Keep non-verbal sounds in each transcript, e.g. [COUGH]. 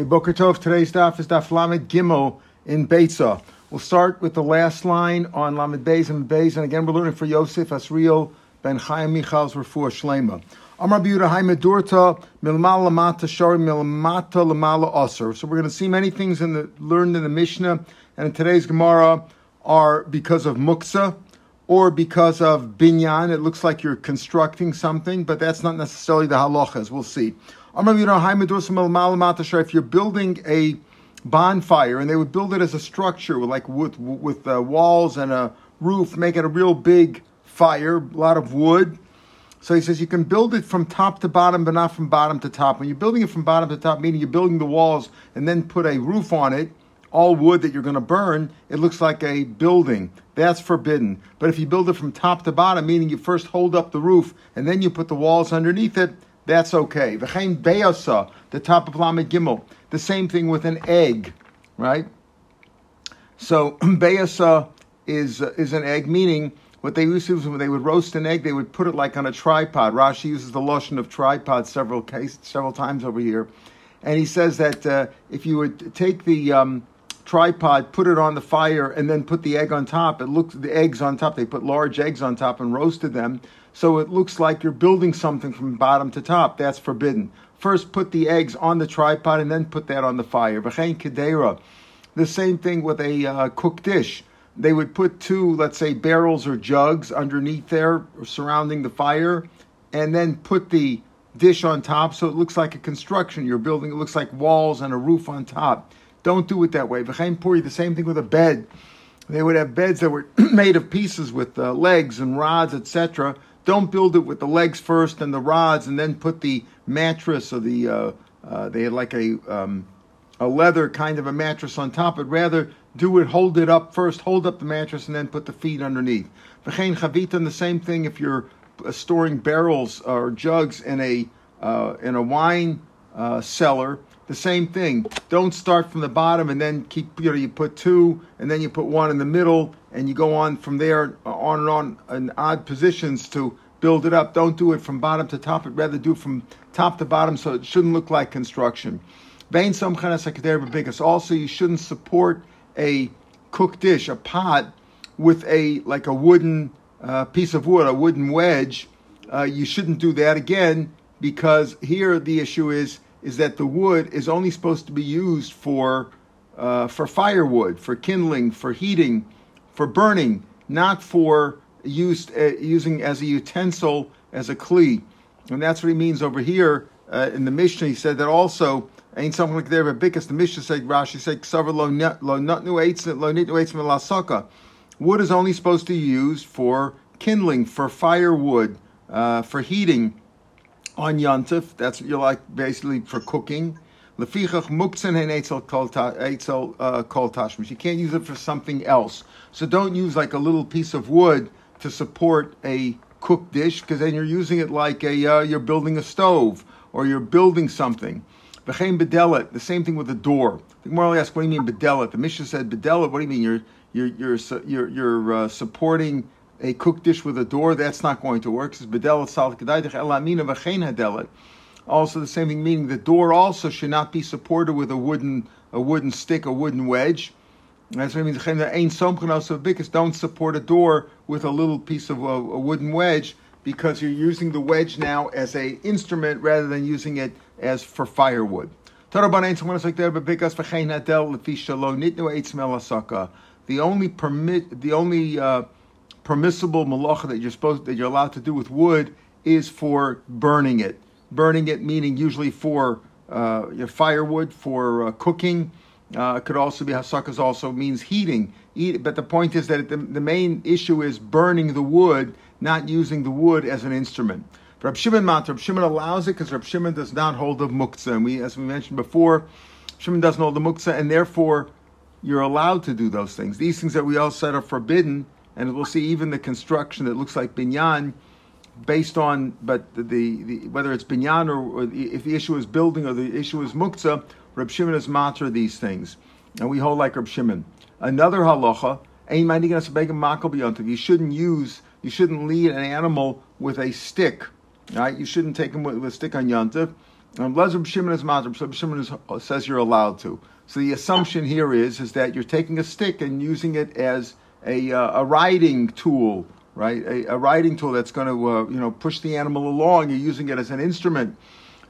Hey, Boker Tov, today's daf is daf Lamed Gimel in Beitza. We'll start with the last line on Lamed Beis and Beis, and again we're learning for Yosef Asriel ben Chaim Michal's Refuah Shlema. Amar Biuda Haime Durta Milmala Lamata Shari Milmata Lamala Aser. So we're going to see many things in the learned in the Mishnah and in today's Gemara are because of muksa or because of binyan. It looks like you're constructing something, but that's not necessarily the halachas. We'll see. If you're building a bonfire, and they would build it as a structure, like with with uh, walls and a roof, make it a real big fire, a lot of wood. So he says you can build it from top to bottom, but not from bottom to top. When you're building it from bottom to top, meaning you're building the walls and then put a roof on it, all wood that you're going to burn, it looks like a building. That's forbidden. But if you build it from top to bottom, meaning you first hold up the roof and then you put the walls underneath it, that's okay. V'chein beyasa, the top of Lamed Gimel. The same thing with an egg, right? So [CLEARS THROAT] beyasa is uh, is an egg, meaning what they used to do when they would roast an egg, they would put it like on a tripod. Rashi uses the lotion of tripod several case, several times over here, and he says that uh, if you would take the um, tripod, put it on the fire, and then put the egg on top, it looks the eggs on top. They put large eggs on top and roasted them so it looks like you're building something from bottom to top. That's forbidden. First, put the eggs on the tripod and then put that on the fire. V'chein kedera. The same thing with a uh, cooked dish. They would put two, let's say, barrels or jugs underneath there, surrounding the fire, and then put the dish on top so it looks like a construction you're building. It looks like walls and a roof on top. Don't do it that way. V'chein puri, the same thing with a bed. They would have beds that were [CLEARS THROAT] made of pieces with uh, legs and rods, etc don't build it with the legs first and the rods, and then put the mattress or the uh, uh, they had like a um, a leather kind of a mattress on top. But rather do it, hold it up first, hold up the mattress, and then put the feet underneath. V'chein chavita, and the same thing if you're uh, storing barrels or jugs in a uh, in a wine uh, cellar the same thing. Don't start from the bottom and then keep, you know, you put two and then you put one in the middle and you go on from there on and on in odd positions to build it up. Don't do it from bottom to top, but rather do from top to bottom so it shouldn't look like construction. Also, you shouldn't support a cooked dish, a pot, with a like a wooden uh, piece of wood, a wooden wedge. Uh, you shouldn't do that again because here the issue is is that the wood is only supposed to be used for uh, for firewood, for kindling, for heating, for burning, not for used uh, using as a utensil as a kli. And that's what he means over here uh, in the Mishnah. He said that also ain't something like there, but because the Mishnah said Rashi said ksaver lo nutnu lo nitnu Wood is only supposed to be used for kindling, for firewood, uh, for heating on Yontif. That's what you like basically for cooking. Lefichach muktzin hen etzel kol tashmish. You can't use it for something else. So don't use like a little piece of wood to support a cooked dish because then you're using it like a uh, you're building a stove or you're building something. V'chein bedelet. The same thing with a door. The Gemara asks, "What do you mean bedelet?" The Mishnah said bedelet. What do you mean? You're you're you're you're, you're uh, supporting a cooked dish with a door, that's not going to work. Also, the same thing, meaning the door also should not be supported with a wooden a wooden stick, a wooden wedge. That's what it means. Ain't something also because don't support a door with a little piece of a, a wooden wedge because you're using the wedge now as a instrument rather than using it as for firewood. The only permit, the only uh, permissible malacha that you're supposed that you're allowed to do with wood is for burning it. Burning it meaning usually for uh, firewood for uh, cooking. Uh, it could also be hasakas also means heating. Eat, but the point is that the, the main issue is burning the wood, not using the wood as an instrument. Rab Shimon Mat, Rab Shimon allows it because Rab Shimon does not hold of muktzah. And we, as we mentioned before, Shimon doesn't hold the muktzah, and therefore you're allowed to do those things. These things that we all said are forbidden and we'll see even the construction that looks like binyan, based on but the, the whether it's binyan or, or the, if the issue is building or the issue is muktzah, Reb Shimon is matter these things, and we hold like Reb Shimon. Another halacha, you shouldn't use, you shouldn't lead an animal with a stick, right? You shouldn't take him with, with a stick on yontif. And Reb Shimon is matter. Reb Shimon is, says you're allowed to. So the assumption here is is that you're taking a stick and using it as a, uh, a riding tool, right? A, a riding tool that's going to uh, you know push the animal along. You're using it as an instrument.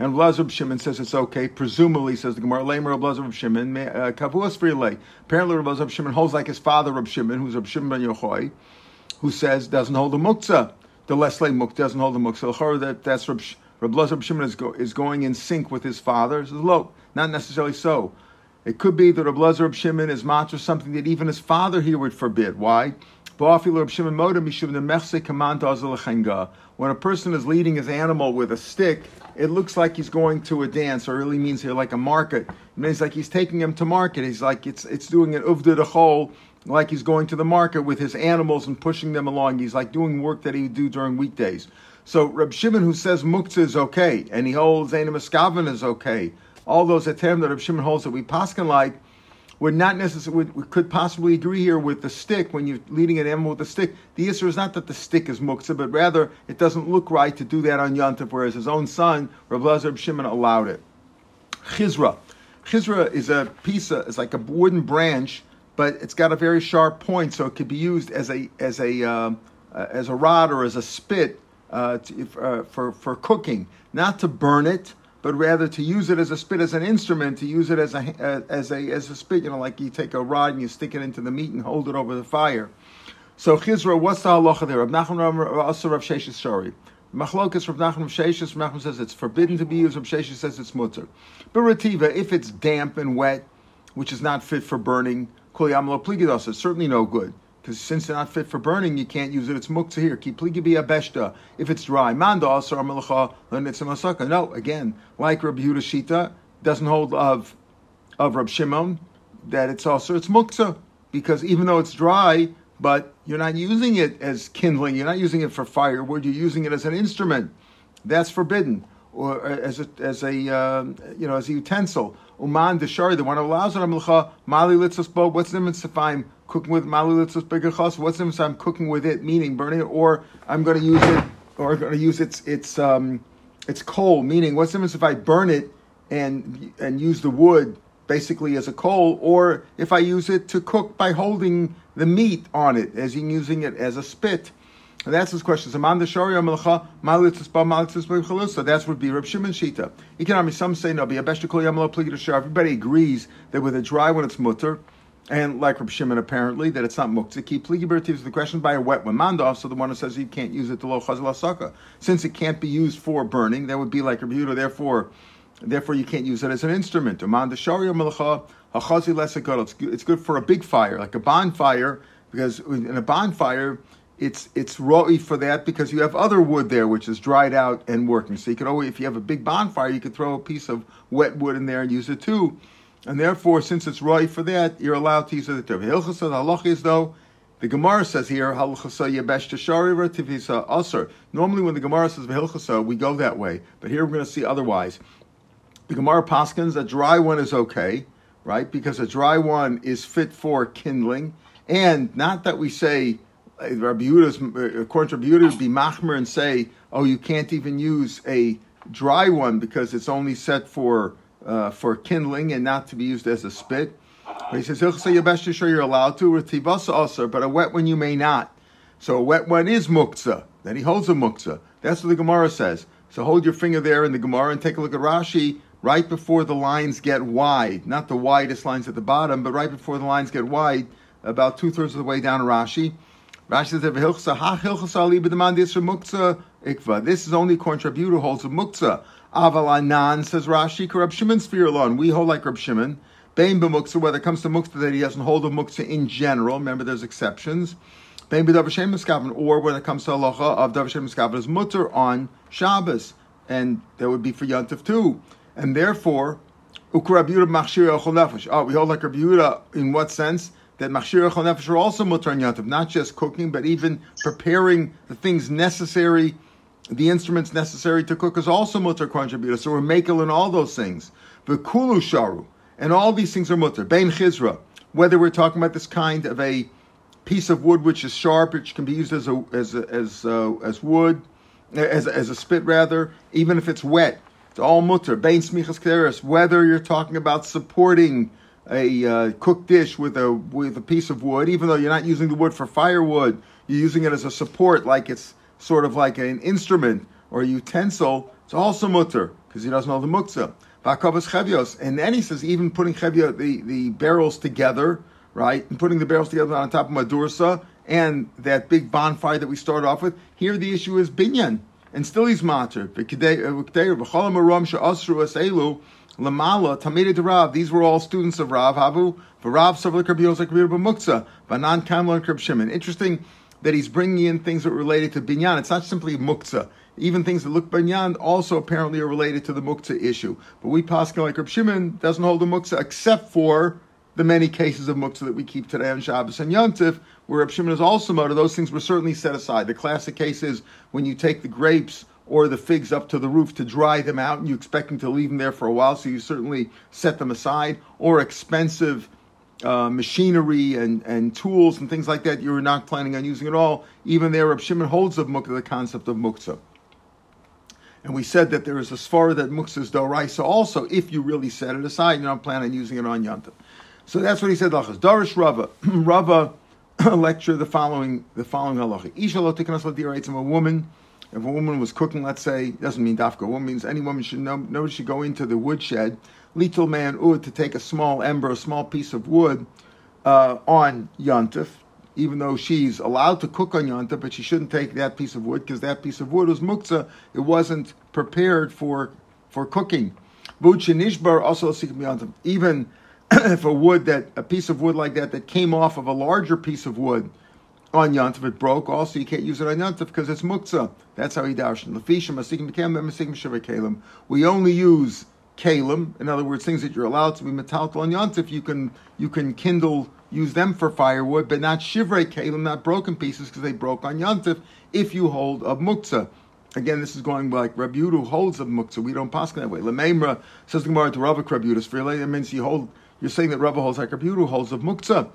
And Reb Shimon says it's okay. Presumably, says the Gemara, Lamer Reb Shimon, uh, Kavuas Frilei. Apparently, Reb Shimon holds like his father, Reb Shimon, who's Reb Shimon ben Yochai, who says doesn't hold the muktzah. The Leslie muk doesn't hold the muktzah. That that's Reb, Reb Shimon is, go, is going in sync with his father. Says, look, not necessarily so. It could be that Reb Reb Shimon is matra something that even his father here would forbid. Why? When a person is leading his animal with a stick, it looks like he's going to a dance, or really means here like a market. It means like he's taking him to market. He's like it's it's doing an uvda de chol, like he's going to the market with his animals and pushing them along. He's like doing work that he would do during weekdays. So Reb Shimon, who says muktzah is okay, and he holds Zainam is okay, all those atem that Reb Shimon holds that we paskin like would not necessarily we could possibly agree here with the stick when you're leading an animal with a stick. The issue is not that the stick is muktzah, but rather it doesn't look right to do that on Yantav, whereas his own son, Rav Lazar Shimon, allowed it. Chizra. Chizra is a piece of, it's like a wooden branch, but it's got a very sharp point, so it could be used as a as a uh, uh, as a rod or as a spit uh, to, uh, for for cooking, not to burn it but rather to use it as a spit as an instrument, to use it as a as a as a spit. You know, like you take a rod and you stick it into the meat and hold it over the fire. So Chizra, what's the halacha there? Rav Nachman also Rav Sheshes Shari. Machlokas Rav Nachman Rav Sheshes. Nachman says it's forbidden to be used. Rav Sheshes says it's mutter. But Rativa, if it's damp and wet, which is not fit for burning, Kol Yamlo Pligidos, certainly no good because since they're not fit for burning, you can't use it. It's muktzah here. Keep a beshta. If it's dry, manda asar malacha masaka. No, again, like Rabbi Yehuda Shita doesn't hold of of Rabbi Shimon that it's also it's muktzah because even though it's dry, but you're not using it as kindling. You're not using it for firewood. You're using it as an instrument. That's forbidden, or as a as a uh, you know as a utensil. Uman deshari, the one who allows it, mali litzos bo. What's the cooking with malulitzos begachos. What's the difference? I'm cooking with it, meaning burning it, or I'm going to use it, or going to use its its um, its coal, meaning what's the difference if I burn it and and use the wood basically as a coal, or if I use it to cook by holding the meat on it, as in using it as a spit. And that's his question. So that would be Reb Shimon Shita. Economic, some say no, be a Everybody agrees that with a dry one it's mutter and like Reb Shimon apparently that it's not muktzah. Keep is the question by a wet one. Mandov, so the one who says you can't use it to lo chazal Since it can't be used for burning, that would be like Reb Yehuda. Therefore, therefore you can't use it as an instrument. It's good for a big fire, like a bonfire, because in a bonfire it's it's raw for that because you have other wood there which is dried out and working. So you could always, if you have a big bonfire, you could throw a piece of wet wood in there and use it too. And therefore, since it's right for that, you're allowed to use. The hilchasa, the halach is though, the Gemara says here, halachasa yebesh tashariva tivisa aser. Normally, when the Gemara says v'hilchasa, we go that way, but here we're going to see otherwise. The Gemara paskins a dry one is okay, right? Because a dry one is fit for kindling, and not that we say uh, uh, according to Rabbi Yehuda, be machmer and say, oh, you can't even use a dry one because it's only set for uh, for kindling and not to be used as a spit. But he says, Hilchsa Yabesh sure you're allowed to, with tivasa also, but a wet one you may not. So a wet one is muktzah. Then he holds a muktzah. That's what the Gemara says. So hold your finger there in the Gemara and take a look at Rashi right before the lines get wide. Not the widest lines at the bottom, but right before the lines get wide, about two thirds of the way down Rashi. Rashi says. This is only contributor holds a muktzah. Avalanan says Rashi, Rab Shimon alone. We hold like Rab Shimon. Bain b'muksa, whether it comes to muksa that he doesn't hold a muksa in general. Remember, there's exceptions. Bain b'davashem miskaven, or when it comes to halacha of davashem miskaven is mutter on Shabbos, and that would be for Yantif too. And therefore, ukrabiura machshir nefesh. Oh, we hold like Rabiura in what sense? That machshir nefesh are also mutter on Yantif, not just cooking, but even preparing the things necessary the instruments necessary to cook is also mutter contributor. So we're makel in all those things. The kulu sharu, and all these things are mutter. Bein chizra, whether we're talking about this kind of a piece of wood which is sharp, which can be used as a as a, as uh, as wood, as as a spit rather, even if it's wet. It's all mutter. Bain smichas kteris. Whether you're talking about supporting a uh, cooked dish with a with a piece of wood, even though you're not using the wood for firewood, you're using it as a support, like it's sort of like an instrument or a utensil. It's also mutter because he doesn't know the muktzah. And then he says, even putting chevia, the, the barrels together, right, and putting the barrels together on top of madursa and that big bonfire that we started off with. Here the issue is binyan, and still he's matter. Lamala, Tamida de Rav, these were all students of Rav, Havu, Rav Savlik Rabbi Zakir B'Muktzah, Banan Kamla and Krib Shimon. Interesting that he's bringing in things that are related to binyan. It's not simply muktzah. Even things that look binyan also apparently are related to the muktzah issue. But we Pascal like Reb Shimon doesn't hold the muktzah except for the many cases of muktzah that we keep today on Shabbos and Yontif, where Reb Shimon is also motor. Those things were certainly set aside. The classic case is when you take the grapes or the figs up to the roof to dry them out and you expect them to leave them there for a while, so you certainly set them aside, or expensive uh, machinery and, and tools and things like that you're not planning on using at all. Even there, Reb Shimon holds of muktzah, the concept of muktzah. And we said that there is a svara that muktzah is doraisa also, if you really set it aside, you don't plan on using it on yantav. So that's what he said. Lachas Darish Rava, [CLEARS THROAT] Rava [CLEARS THROAT] lecture the following the following halacha. Isha lo a woman if a woman was cooking, let's say, doesn't mean dafka. A woman means any woman should know, nobody should go into the woodshed, little man ud, to take a small ember, a small piece of wood uh, on yontif, even though she's allowed to cook on yontif, but she shouldn't take that piece of wood because that piece of wood was muktzah. It wasn't prepared for for cooking. Nishbar also even [COUGHS] if a wood that a piece of wood like that that came off of a larger piece of wood on Yantav, it broke. Also, you can't use it on Yantav because it's muktzah. That's how he darshan. We only use kalim. In other words, things that you're allowed to be metaltal on yontif, You can you can kindle, use them for firewood, but not shivrei kalim, not broken pieces because they broke on yontif. If you hold of muktzah. Again, this is going like Rabbi Yudu holds of muktzah. We don't pass that way. Lememra says the Gemara to Rabbi Rabbi Yudas. That means you hold. You're saying that Rabbi holds like Rabbi Yudu holds of muktzah.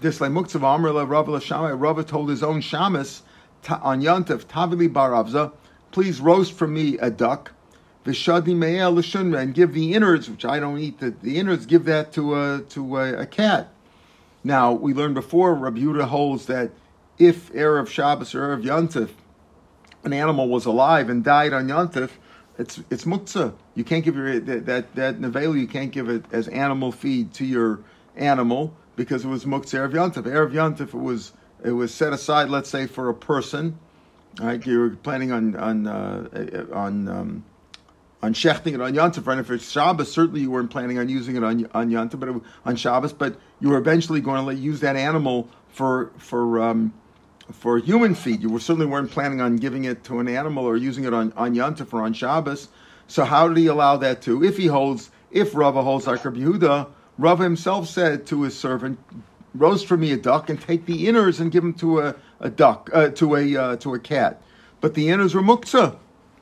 This like Muktzah Amrla Rava Lashamai. Rava told his own shamus on Yantav Tavili Baravza, please roast for me a duck. Vishadi Me'el Lashunra and give the innards, which I don't eat. The, the innards, give that to a to a, a cat. Now we learned before Rabbi Yehuda holds that if erev Shabbos or erev Yantif, an animal was alive and died on Yantif, it's it's muktzah. You can't give your that that, that you can't give it as animal feed to your animal because it was muktzah erev yantif. Erev yantif it was it was set aside, let's say, for a person. Right, you were planning on on uh, on um, on shechting it on yantif. Right, if it's Shabbos, certainly you weren't planning on using it on on yantif, but it, on Shabbos. But you were eventually going to let, use that animal for for um, for human feed. You were certainly weren't planning on giving it to an animal or using it on on yantif or on Shabbos. So how did he allow that to? If he holds, if Rava holds like Rabbi Yehuda, Rav himself said to his servant, "Roast for me a duck and take the inners and give them to a, a duck uh, to a uh, to a cat." But the inners were muktzah.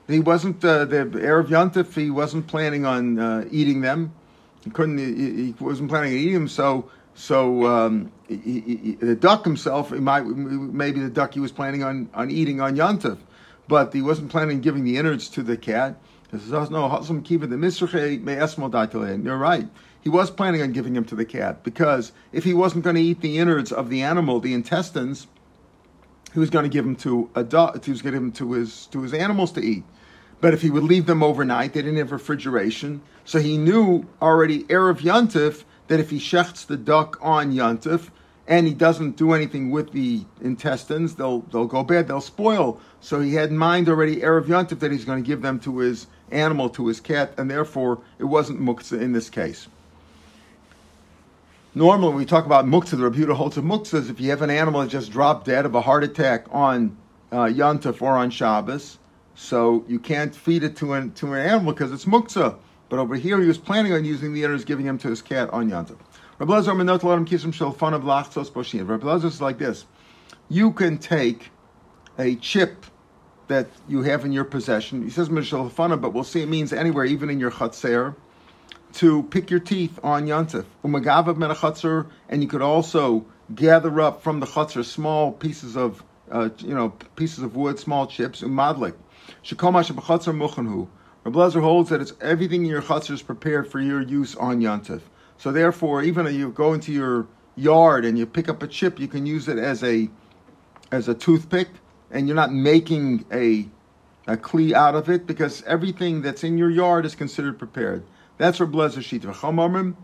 He wasn't uh, the erev yantif. He wasn't planning on uh, eating them. He couldn't. He, he, wasn't planning on eating them. So so um, he, he, the duck himself, might, maybe the duck he was planning on on eating on yantif, but he wasn't planning on giving the innards to the cat. "No, the You're right he was planning on giving him to the cat because if he wasn't going to eat the innards of the animal, the intestines, he was going to give them to a dog. He was going to give them to his to his animals to eat. But if he would leave them overnight, they didn't have refrigeration, so he knew already erev yantif that if he shechts the duck on yantif and he doesn't do anything with the intestines, they'll they'll go bad, they'll spoil. So he had in mind already erev yantif that he's going to give them to his animal, to his cat, and therefore it wasn't muktzah in this case. Normally, we talk about muktzah, the Rabbi holds of muktzah is if you have an animal that just dropped dead of a heart attack on uh, Yantaf or on Shabbos, so you can't feed it to an, to an animal because it's muktzah. But over here, he was planning on using the innards, giving him to his cat on Yantaf. Rabbi Lazar is like this: you can take a chip that you have in your possession. He says but we'll see it means anywhere, even in your chatzer to pick your teeth on Yantif. Umagav menachatzer, and you could also gather up from the chutzner small pieces of, uh, you know, pieces of wood, small chips, umadlik. Shekoma shebachatzer muchanhu. Rabbi Lezer holds that it's everything in your chutzner is prepared for your use on Yontif. So therefore, even if you go into your yard and you pick up a chip, you can use it as a as a toothpick, and you're not making a a kli out of it because everything that's in your yard is considered prepared. That's Shita.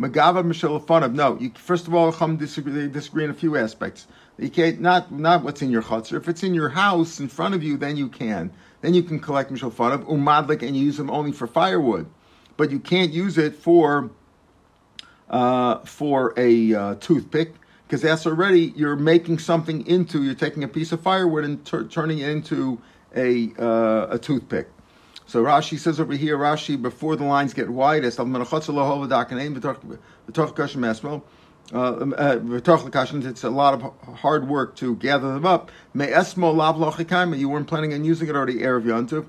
Magava Mishalafonov. No, you, first of all, Chum disagree, disagree in a few aspects. You can't not not what's in your chutzner. If it's in your house in front of you, then you can. Then you can collect Mishalafonov umadlik and you use them only for firewood, but you can't use it for uh, for a uh, toothpick because that's already you're making something into. You're taking a piece of firewood and tur- turning it into a uh, a toothpick. So Rashi says over here, Rashi, before the lines get wide, uh, uh, it's a lot of hard work to gather them up. You weren't planning on using it already, Erev Yontiv.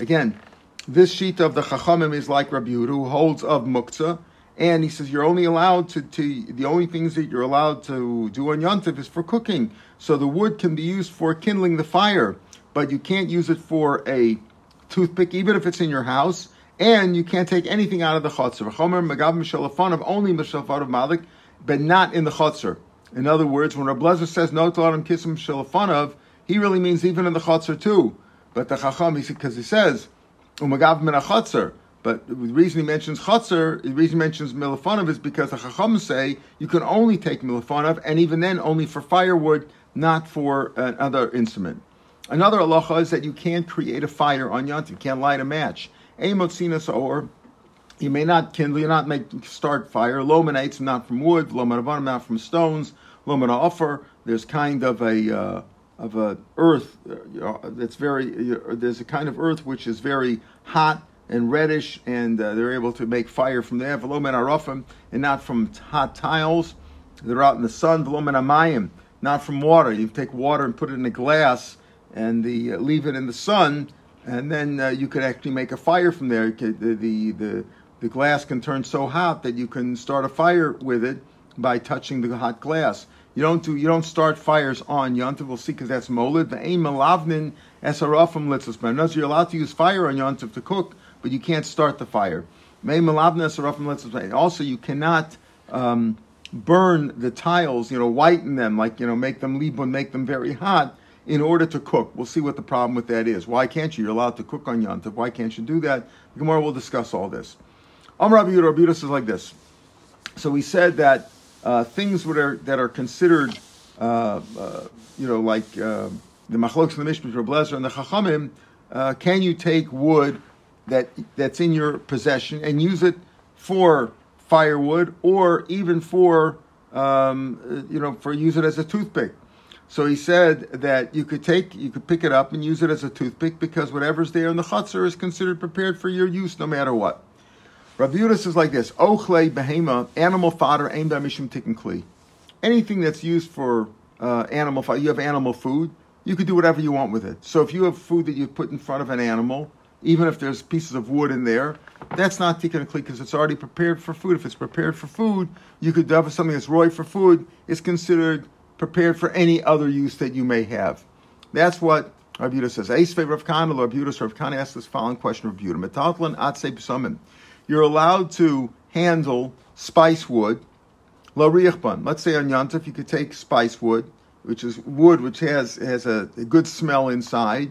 Again, this sheet of the Chachamim is like Rabbi Yehuda, who holds of Muktzah, and he says you're only allowed to, to the only things that you're allowed to do on Yontif is for cooking. So the wood can be used for kindling the fire, but you can't use it for a toothpick, even if it's in your house. And you can't take anything out of the chutzner. Chomer magav mishalafonov only mishalafonov malik, but not in the chutzner. In other words, when Rabbi Lezer says no to him kiss him he really means even in the chutzner too. But the chacham, because he says umagav min a but the reason he mentions Chatzar, the reason he mentions Milafonov is because the Chacham say you can only take Milafonov, and even then only for firewood, not for another instrument. Another halacha is that you can't create a fire on Yontif, you can't light a match. Amotzinas or you may not kindle, you not make start fire. Lomanates not from wood, lomanavanim not from stones, lomana offer. There's kind of a uh, of a earth uh, that's very. You there's a kind of earth which is very hot and reddish, and uh, they're able to make fire from there. Velomen arofim, and not from hot tiles. They're out in the sun. Velomen amayim, not from water. You take water and put it in a glass and the, uh, leave it in the sun, and then uh, you could actually make a fire from there. Could, the, the, the, the glass can turn so hot that you can start a fire with it by touching the hot glass. You don't do you don't start fires on Yontif. We'll see because that's molid. The aim malavnin esarafim litzos. But you're allowed to use fire on Yontif to cook but you can't start the fire. Also, you cannot um, burn the tiles, you know, whiten them, like, you know, make them libun, make them very hot in order to cook. We'll see what the problem with that is. Why can't you? You're allowed to cook on Yantav. Why can't you do that? Gemara will discuss all this. Am Rabbi Yehuda, Rabbi like this. So we said that uh, things that are, that are considered, uh, uh, you know, like uh, the machloks and the mishpat, Rabbi and the chachamim, uh, can you take wood that that's in your possession and use it for firewood or even for um, you know for use it as a toothpick. So he said that you could take you could pick it up and use it as a toothpick because whatever's there in the chutzner is considered prepared for your use no matter what. Rabbi Yudas is like this: Ochle behema, animal fodder, aimed by mishum tikkun kli. Anything that's used for uh, animal fodder, you have animal food, you could do whatever you want with it. So if you have food that you put in front of an animal, even if there's pieces of wood in there, that's not tikkun kli because it's already prepared for food. If it's prepared for food, you could have something that's roy for food. It's considered prepared for any other use that you may have. That's what Yehuda says. Ace favor of Khan, Rabbi Yehuda, Rabbi Khan asks this following question of Yehuda. Metatlan atse p'samim. You're allowed to handle spice wood. La. Let's say on Yantif, you could take spice wood, which is wood which has has a, a good smell inside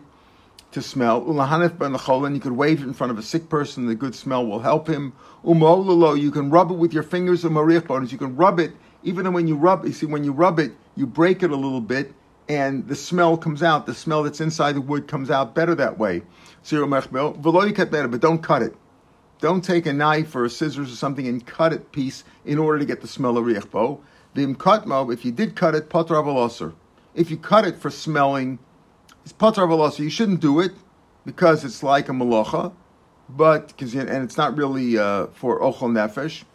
to smell. Ulahanif ben and you could wave it in front of a sick person, the good smell will help him. Umololo, you can rub it with your fingers and marich bones. You can rub it, even when you rub you see, when you rub it, you break it a little bit, and the smell comes out. The smell that's inside the wood comes out better that way. So you cut better, but don't cut it. Don't take a knife or a scissors or something and cut it piece in order to get the smell of riechbo. If you did cut it, patra If you cut it for smelling it's patar so You shouldn't do it because it's like a malacha, but because and it's not really uh, for ochel nefesh.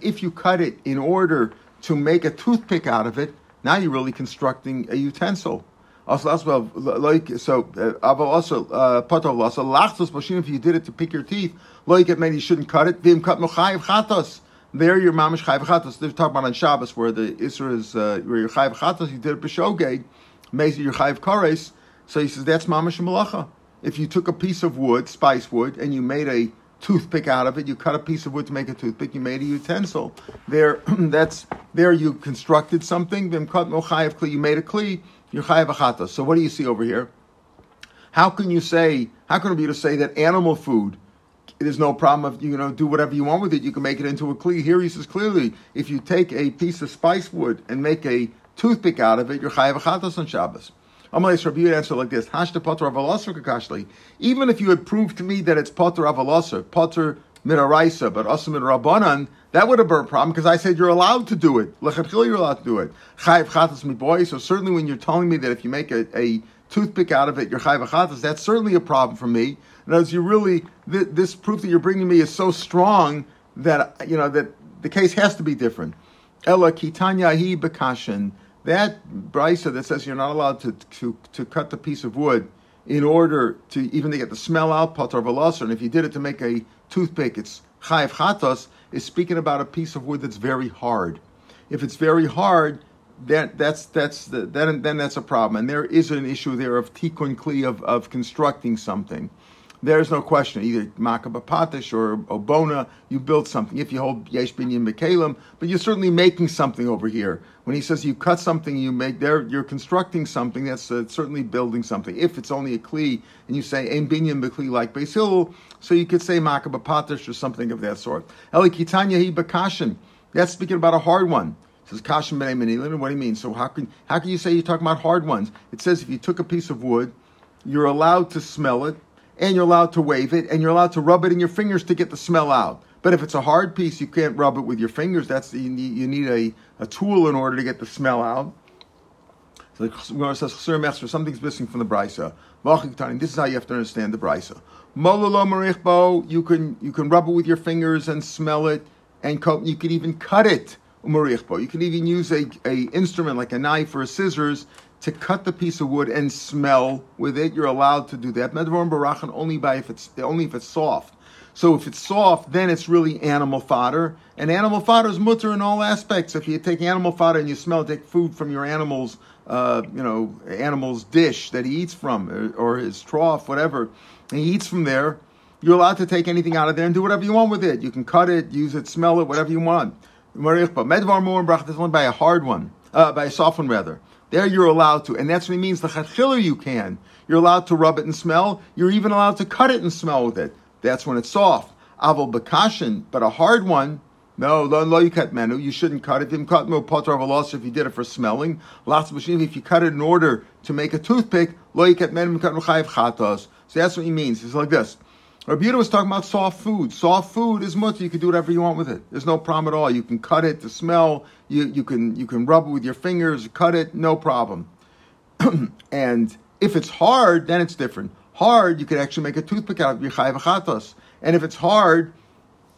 If you cut it in order to make a toothpick out of it, now you're really constructing a utensil. Also, like so, uh, also patar also lachtos If you did it to pick your teeth, like it meant you shouldn't cut it. Vim cut chatos. There you're mamish chayv chatos. They're talking about on Shabbos where the isra is uh, where you're chayv chatos. You did it b'shogeg, maybe you're chayv kares. So he says that's mamish malacha. If you took a piece of wood, spice wood, and you made a toothpick out of it. You cut a piece of wood to make a toothpick. You made a utensil. There, [CLEARS THROAT] that's there. You constructed something. Cut no kli. You made a kli. You're chayav achata. So what do you see over here? How can you say? How can be to say that animal food? There's no problem if you know do whatever you want with it. You can make it into a kli. Here he says clearly, if you take a piece of spice wood and make a toothpick out of it, you're chayav achatas on Shabbos. Amalei Rabbi would answer like this: Hashta potter avalosar kakashli. Even if you had proved to me that it's potter avalosar, potter midaraisa, but also midarabanan, that would have been a problem because I said you're allowed to do it. Lechatchil, you're allowed to do it. Chayiv chatas mi boy. So certainly, when you're telling me that if you make a, a toothpick out of it, you're chayiv chatas, that's certainly a problem for me. As you really, th- this proof that you're bringing me is so strong that you know that the case has to be different. Ella kitanya hi bekashin that brisa that says you're not allowed to, to, to cut the piece of wood in order to even to get the smell out, patar veloser, and if you did it to make a toothpick, it's chayiv chatos, is speaking about a piece of wood that's very hard. If it's very hard, that that's that's the, then then that's a problem, and there is an issue there of tikkun kli of, of constructing something there's no question. Either Makabapatish or Obona, you build something. If you hold Yesh Binyan Mekalim, but you're certainly making something over here. When he says you cut something, you make there, you're constructing something. That's uh, certainly building something. If it's only a kli, and you say Ein Binyan Bekli like Basil, so you could say Makabapatish or something of that sort. Eli Kitanya Hi Bakashin. That's speaking about a hard one. It says Kashin B'nai Menilin. What do you mean? So how can how can you say you're talking about hard ones? It says if you took a piece of wood, you're allowed to smell it and you're allowed to wave it, and you're allowed to rub it in your fingers to get the smell out. But if it's a hard piece, you can't rub it with your fingers. That's you need, you need a, a tool in order to get the smell out. So the Gemara says something's missing from the brisa. This is how you have to understand the brisa. You can you can rub it with your fingers and smell it, and you can even cut it. You can even use a, a instrument like a knife or a scissors to cut the piece of wood and smell with it. You're allowed to do that. Medvarim barachan only by if it's only if it's soft. So if it's soft, then it's really animal fodder. And animal fodder is mutter in all aspects. If you take animal fodder and you smell, take food from your animal's, uh, you know, animal's dish that he eats from, or, or his trough, whatever, and he eats from there, you're allowed to take anything out of there and do whatever you want with it. You can cut it, use it, smell it, whatever you want. Medvar more is only by a hard one, uh, by a soft one rather. There you're allowed to, and that's what he means. The chatchiller you can. You're allowed to rub it and smell. You're even allowed to cut it and smell with it. That's when it's soft. Aval bakashin, but a hard one. No, lo, lo you cut menu. You shouldn't cut it. You cut no potter of if you did it for smelling. Lots of machine. If you cut it in order to make a toothpick, lo you cut menu cut chatos. So that's what he means. It's like this. Rabbi was talking about soft food. Soft food is much. You can do whatever you want with it. There's no problem at all. You can cut it to smell. You, you can you can rub it with your fingers, cut it, no problem. [CLEARS THROAT] and if it's hard, then it's different. Hard, you could actually make a toothpick out of your chayv And if it's hard,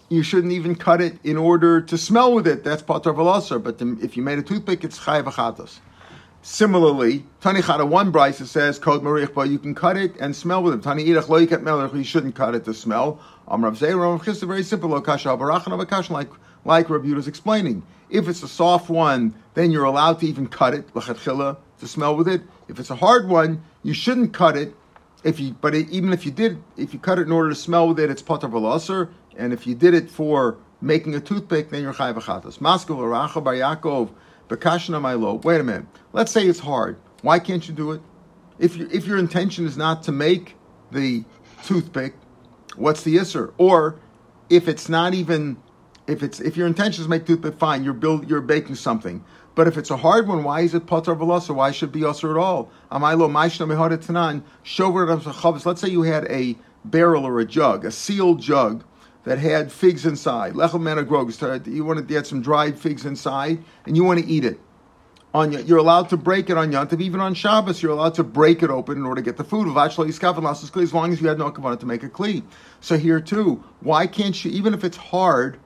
you shouldn't even cut it in order to smell with it. That's pater veloser. But if you made a toothpick, it's chayv Similarly, Tani Chada one brisa says kod marichba you can cut it and smell with it. Tani idach lo yikat you shouldn't cut it to smell. Am Rav Zeir Rav Chisda very simple kasha barachan avakashan like like Rav Yudah is explaining. If it's a soft one, then you're allowed to even cut it lachatchila to smell with it. If it's a hard one, you shouldn't cut it. If you but it, even if you did, if you cut it in order to smell with it, it's pater v'laser. And if you did it for making a toothpick, then you're chayv achatas. Maskov Racha Bar Yaakov Bakashna my low. Wait a minute. Let's say it's hard. Why can't you do it? If you, if your intention is not to make the toothpick, what's the isser? Or if it's not even if it's if your intention is to make toothpick, fine. You're build you're baking something. But if it's a hard one, why is it patar velosa? Why should it be usher at all? Amaylo maishna mehadetanan shover Let's say you had a barrel or a jug, a sealed jug that had figs inside. Lechem managrog. You want to get some dried figs inside, and you want to eat it. On you're allowed to break it on Yantav, even on Shabbos. You're allowed to break it open in order to get the food. As long as you had no kavanah to make a kli. So here too, why can't you? Even if it's hard,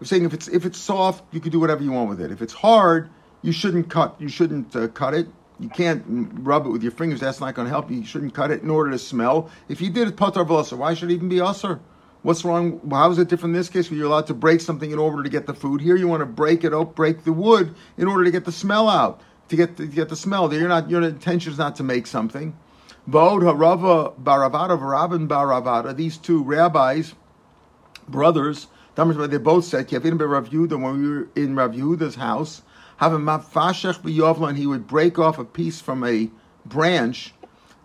I'm saying if it's if it's soft, you can do whatever you want with it. If it's hard, you shouldn't cut. You shouldn't uh, cut it. You can't rub it with your fingers. That's not going to help you. You shouldn't cut it in order to smell. If you did it patar v'lasar, why should it even be usar? What's wrong? How is it different in this case where you're allowed to break something in order to get the food? Here you want to break it up, break the wood in order to get the smell out, to get the, to get the smell. You're not your intention is not to make something. Vod Harava Baravada Varabin Baravada. These two rabbis, brothers, they both said, Kevin Rav Yehuda, when we were in Rav Yehuda's house, have a mafashech b'yovlan, he would break off a piece from a branch.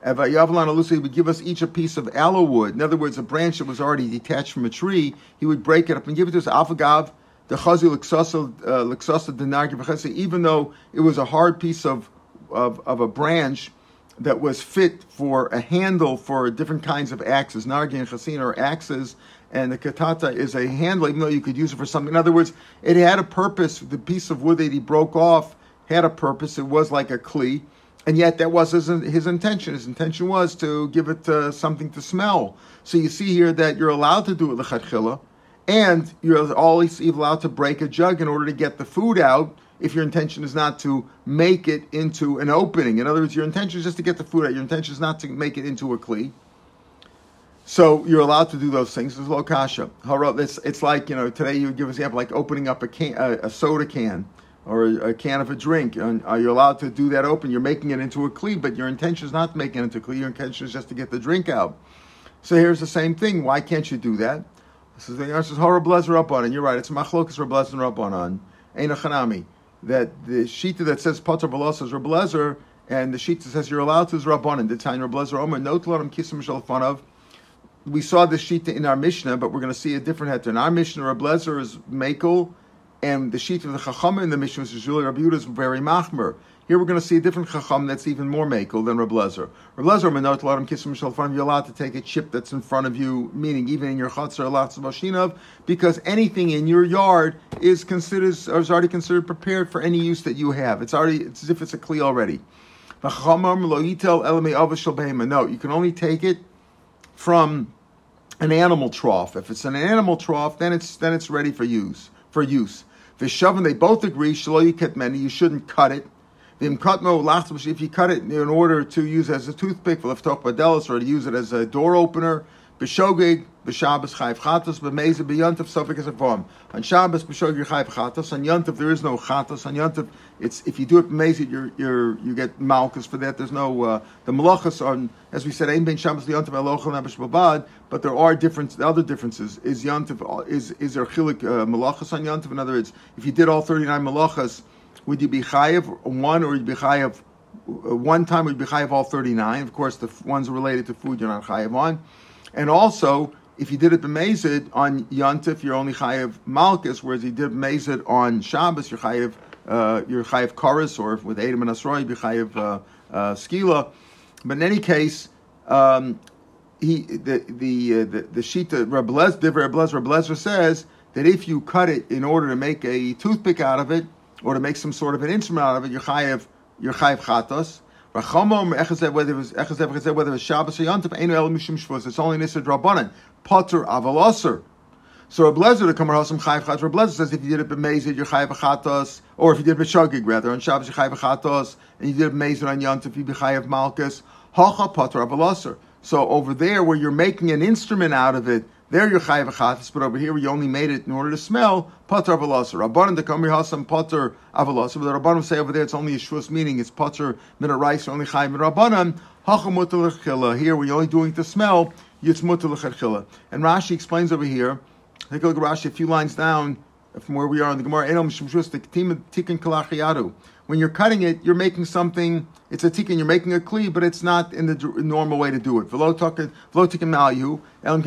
Alusa would give us each a piece of aloe wood. In other words, a branch that was already detached from a tree. He would break it up and give it to us. Alfagav, the chazi lixasa uh, denargi even though it was a hard piece of, of, of a branch that was fit for a handle for different kinds of axes. Nargi and chasin are axes, and the katata is a handle, even though you could use it for something. In other words, it had a purpose. The piece of wood that he broke off had a purpose. It was like a kli, and yet that was his, his intention. His intention was to give it uh, something to smell. So you see here that you're allowed to do it lechatchila, and you're always allowed to break a jug in order to get the food out. If your intention is not to make it into an opening, in other words, your intention is just to get the food out. Your intention is not to make it into a kli. So you're allowed to do those things. There's low kasha. It's, it's like, you know, today you would give an example like opening up a, can, a, a soda can or a, a, can of a drink. And are you allowed to do that open? You're making it into a kli, but your intention is not to make it into a kli. Your intention is just to get the drink out. So here's the same thing. Why can't you do that? Is the answer is on, and you're right. It's machlokas on. Ain't a chanami. That the shita that says Potter Balos is Rablezer, and the shita says you're allowed to is Rabbanon. The Tanya Rablezer Omer, no tlorim kisim of we saw the shita in our Mishnah, but we're going to see a different heter. In our Mishnah, Reb Lezer is Makel, and the shita of the Chacham in the Mishnah is Julie Rabbi Yehuda is very Machmer. Here we're going to see a different Chacham that's even more Makel than Reb Lezer. Reb Lezer, Menot Ladim Kisim Shal front you're allowed to take a chip that's in front of you, meaning even in your Chatzar, lots of Mashinov, because anything in your yard is considered, is already considered prepared for any use that you have. It's already, it's as if it's a Kli already. No, you can only take it from an animal trough. If it's an animal trough, then it's then it's ready for use. For use. Vishavin, they both agree, shalo many, you shouldn't cut it. If you cut it in order to use it as a toothpick, for or to use it as a door opener, B'shogeg, b'Shabbos chayv chatos, b'meza b'yontav sofik as a form. On Shabbos b'shogeg chayv chatos. On Yontav there is no chatos. On Yontav, it's if you do it b'meza, you you you get malchus for that. There's no uh, the malachas on as we said. Ein ben Shabbos liyontav elochel nabish babad. But there are different the other differences. Is Yontav is is there chilik uh, malachas on Yontav? In other words, if you did all 39 malachas, would you be chayiv one or would you be chayiv uh, one time? Would be chayiv all 39? Of course, the ones related to food you're not chayiv on. And also, if you did it b'mezid on Yontif, you're only chayiv malchus, whereas you did b'mezid on Shabbos, you're chayiv uh, you're chayiv chorus, or with Adam and Asroy, you're chayiv uh, uh, skila. But in any case, um, he the the uh, the, the shita Reblezer says that if you cut it in order to make a toothpick out of it or to make some sort of an instrument out of it, you're chayiv you're chayiv chatos. Rachamom Echazev whether whether it Shabbos or Yontif Einu El Mishum Shvus. It's only Nisad Rabbanan. Potter Avaloser. So Reb Lezer the Kamar Hasam Chayv Chat. Reb Lezer says if you did it b'Mezid you're Chayv Chatos, or if you did it b'Shogig rather on Shabbos you're Chayv Chatos, and you did it b'Mezid on Yontif you be Chayv Malkus. Hacha Potter Avaloser. So over there where you're making an instrument out of it there you're chayiv achatis, but over here you only made it in order to smell pater avalasa. Rabbanim the kamri hasam pater avalasa. But the rabbanim say over there it's only a shvus meaning it's pater min rice only chayiv min rabbanim hachamut Here we're only doing to smell yitzmut l'chachila. And Rashi explains over here. Take a look at Rashi a few lines down from where we are in the Gemara. When you're cutting it, you're making something. It's a tikkun. You're making a kli, but it's not in the normal way to do it. V'lo tikkun malyu elam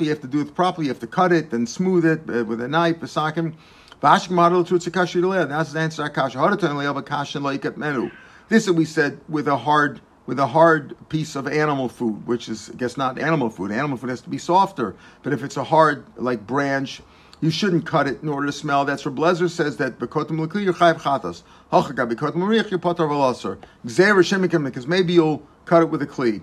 You have to do it properly. You have to cut it and smooth it uh, with a knife. V'sakim. V'ashik model to tzakashi That's the answer. Kasha. menu. This we said with a hard with a hard piece of animal food, which is I guess not animal food. Animal food has to be softer. But if it's a hard like branch you shouldn't cut it in order to smell. That's where Blezer says that bekotim l'kli you're chayav chatas. Hachaga bekotim l'riach you're potar. Gzeir shemikim because maybe you'll cut it with a kli.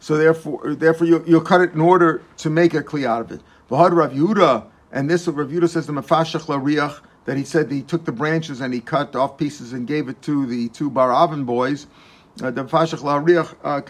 So therefore, therefore you'll, you'll, cut it in order to make a kli out of it. V'had Rav Yehuda, and this Rav Yehuda says the mafashach lariach that he said he took the branches and he cut off pieces and gave it to the two Bar Avin boys. Uh, the mafashach lariach uh,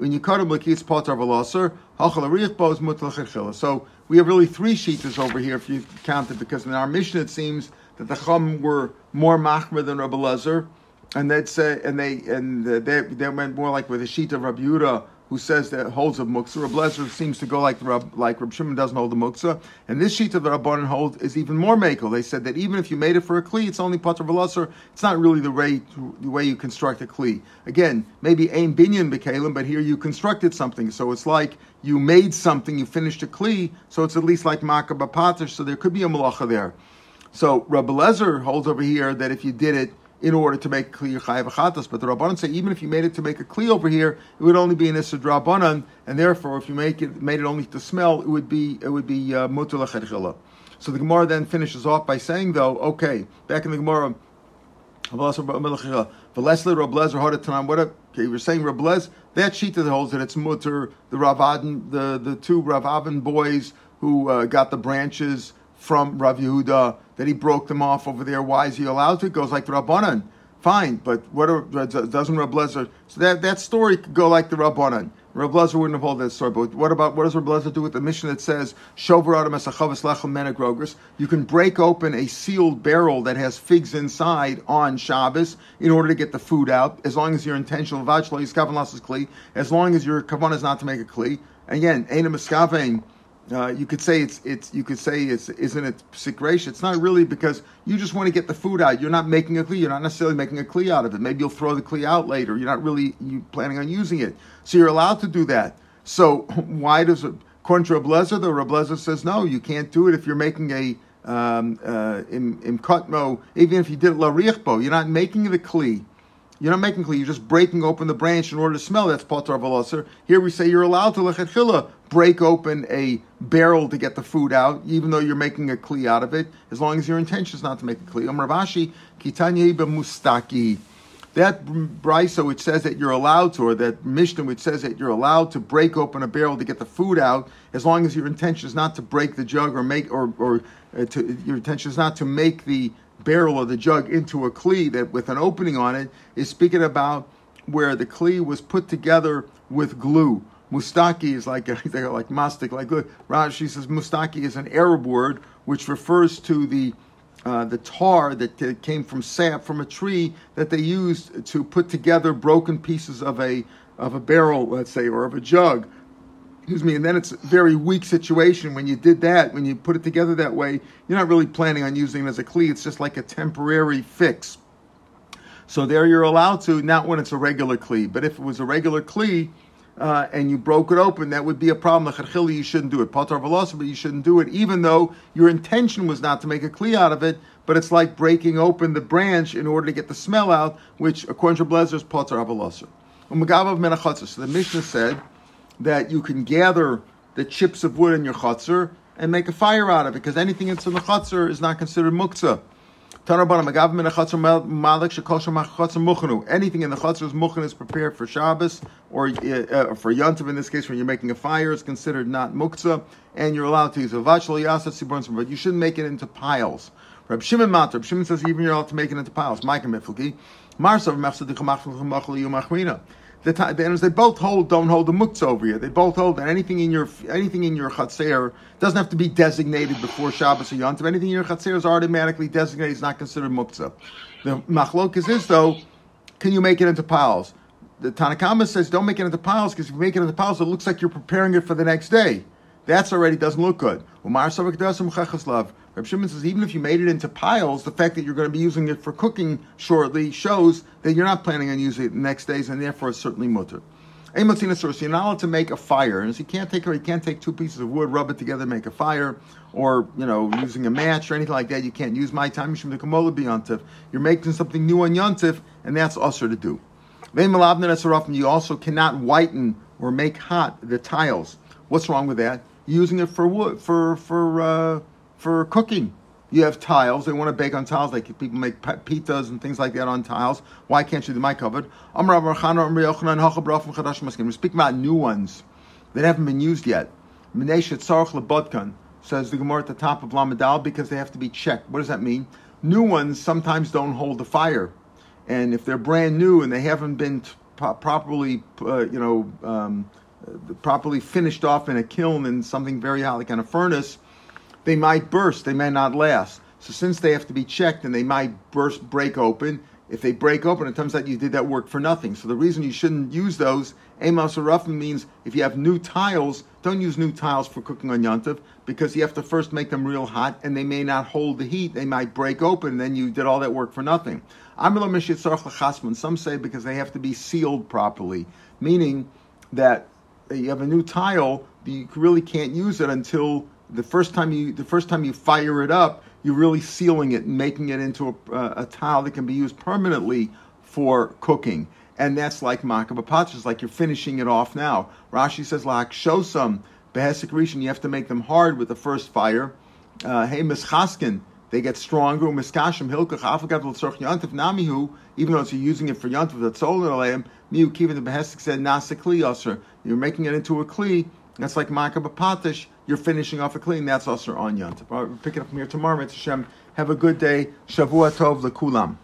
when you cut like it's arich bo So we have really three sheetas over here if you count it, because in our mission it seems that the chum were more machmer than Rabbi Lezer, and they'd say, and they and they they went more like with the sheet of Rabbi Yehuda, who says that holds a muktzah. Reb Lezer seems to go like the Rab, like Reb Shimon doesn't hold the muktzah, and this sheet of the Rabbanon hold is even more makel. They said that even if you made it for a kli, it's only pater v'laser. It's not really the way the way you construct a kli. Again, maybe aim binyan bekalim, but here you constructed something, so it's like you made something, you finished a kli, so it's at least like makeh bapatish. So there could be a malacha there. So Rabbi Lezer holds over here that if you did it in order to make kli chayav achatas. But the rabbanon say even if you made it to make a kli over here, it would only be an isad rabbanon, and therefore if you make it made it only to smell, it would be it would be uh, mutul uh, So the Gemara then finishes off by saying though, okay, back in the Gemara. What a, okay, were saying Rablez, that sheet that holds that it's mutter, the Ravadin, the, the two Ravavin boys who uh, got the branches from Rav Yehuda that he broke them off over there. Why is he allowed to? It goes like the Rabbanan. Fine, but what are, doesn't Rab Lezer? So that, that story could go like the Rabbanan. Rab Lezer wouldn't have told that story. But what about what does Rab Lezer do with the mission that says Shover Adam Lechem You can break open a sealed barrel that has figs inside on Shabbos in order to get the food out, as long as your intentional vachlo is kli, as long as your kavan is not to make a kli. Again, ain't a miskavein uh, you could say it's it's you could say it's isn't it sikresh? It's not really because you just want to get the food out. You're not making a kli. You're not necessarily making a kli out of it. Maybe you'll throw the kli out later. You're not really you planning on using it. So you're allowed to do that. So [LAUGHS] why does? According to Rablezer, the Rablezer says no, you can't do it if you're making a um, uh, in kutmo, even if you did la you're not making the kli. You're not making kli. You're just breaking open the branch in order to smell. That's potter of Here we say you're allowed to lechatchila break open a barrel to get the food out, even though you're making a kli out of it, as long as your intention is not to make a kli. Rav Ashi kitanye mustaki. That brisa which says that you're allowed to, or that Mishnah which says that you're allowed to break open a barrel to get the food out, as long as your intention is not to break the jug or make, or, or uh, to, your intention is not to make the barrel or the jug into a kli that with an opening on it, is speaking about where the kli was put together with glue Mustaki is like [LAUGHS] like mastic, like glue. Rashi says mustaki is an Arab word which refers to the uh, the tar that came from sap from a tree that they used to put together broken pieces of a of a barrel, let's say, or of a jug. Excuse me, and then it's a very weak situation when you did that, when you put it together that way, you're not really planning on using it as a kli, it's just like a temporary fix. So there you're allowed to, not when it's a regular kli, but if it was a regular kli, uh, and you broke it open, that would be a problem. The Lechatchili, you shouldn't do it. Patar velosa, but you shouldn't do it, even though your intention was not to make a kli out of it. But it's like breaking open the branch in order to get the smell out, which according to Blazer is patar. So the Mishnah said that you can gather the chips of wood in your chatzer and make a fire out of it, because anything that's in the chatzer is not considered muktzah. Anything in the chatzer is muchen is prepared for Shabbos or uh, uh, for Yontiv in this case when you're making a fire it's considered not muktzah and you're allowed to use a yasat but you shouldn't make it into piles. Reb Shimon matir, Reb Shimon says even you're allowed to make it into piles. Micah Miflki, Marsav the time, they both hold don't hold the muktzah over here. They both hold that anything in your anything in your chatzer doesn't have to be designated before Shabbos or Yontiv. Anything in your chatzer is automatically designated; it's not considered muktzah. The machlokas is though, can you make it into piles? The Tanna Kamma says don't make it into piles because if you make it into piles, it looks like you're preparing it for the next day. That's already doesn't look good. Reb Shimon says even if you made it into piles, the fact that you're going to be using it for cooking shortly shows that you're not planning on using it the next days, and therefore it's certainly mutter. You're not allowed to make a fire, and so you can't take you can't take two pieces of wood, rub it together, make a fire, or you know using a match or anything like that. You can't use my time. You kamola biyontif. You're making something new on yontif, and that's also to do. You also cannot whiten or make hot the tiles. What's wrong with that? Using it for wood for for uh, for cooking. You have tiles. They want to bake on tiles. Like people make pitas and things like that on tiles. Why can't you do my cupboard? We're speaking about new ones that haven't been used yet. Says the Gemara at the top of Lamadal because they have to be checked. What does that mean? New ones sometimes don't hold the fire, and if they're brand new and they haven't been pro- properly, uh, you know, um, properly finished off in a kiln in something very hot, like in a furnace, they might burst. They may not last. So since they have to be checked and they might burst, break open, if they break open, it turns out you did that work for nothing. So the reason you shouldn't use those, Amos or Ruffin, means if you have new tiles, don't use new tiles for cooking on Yontif because you have to first make them real hot and they may not hold the heat. They might break open and then you did all that work for nothing. Some say because they have to be sealed properly, meaning that you have a new tile, you really can't use it until the first time you the first time you fire it up, you're really sealing it and making it into a, a tile that can be used permanently for cooking. And that's like makeh bapatish, it's like you're finishing it off now. Rashi says, like, show some behesik rishon, you have to make them hard with the first fire. Uh, hey, mischaskin, they get stronger. Yantiv even though it's using it for yantiv that's sold. Miu the said kli You're making it into a kli. That's like makeh bapatish you're finishing off a clean, that's also on Yom Tov. We'll pick it up from here tomorrow. Mitzvah Hashem. Have a good day. Shavua Tov lekulam.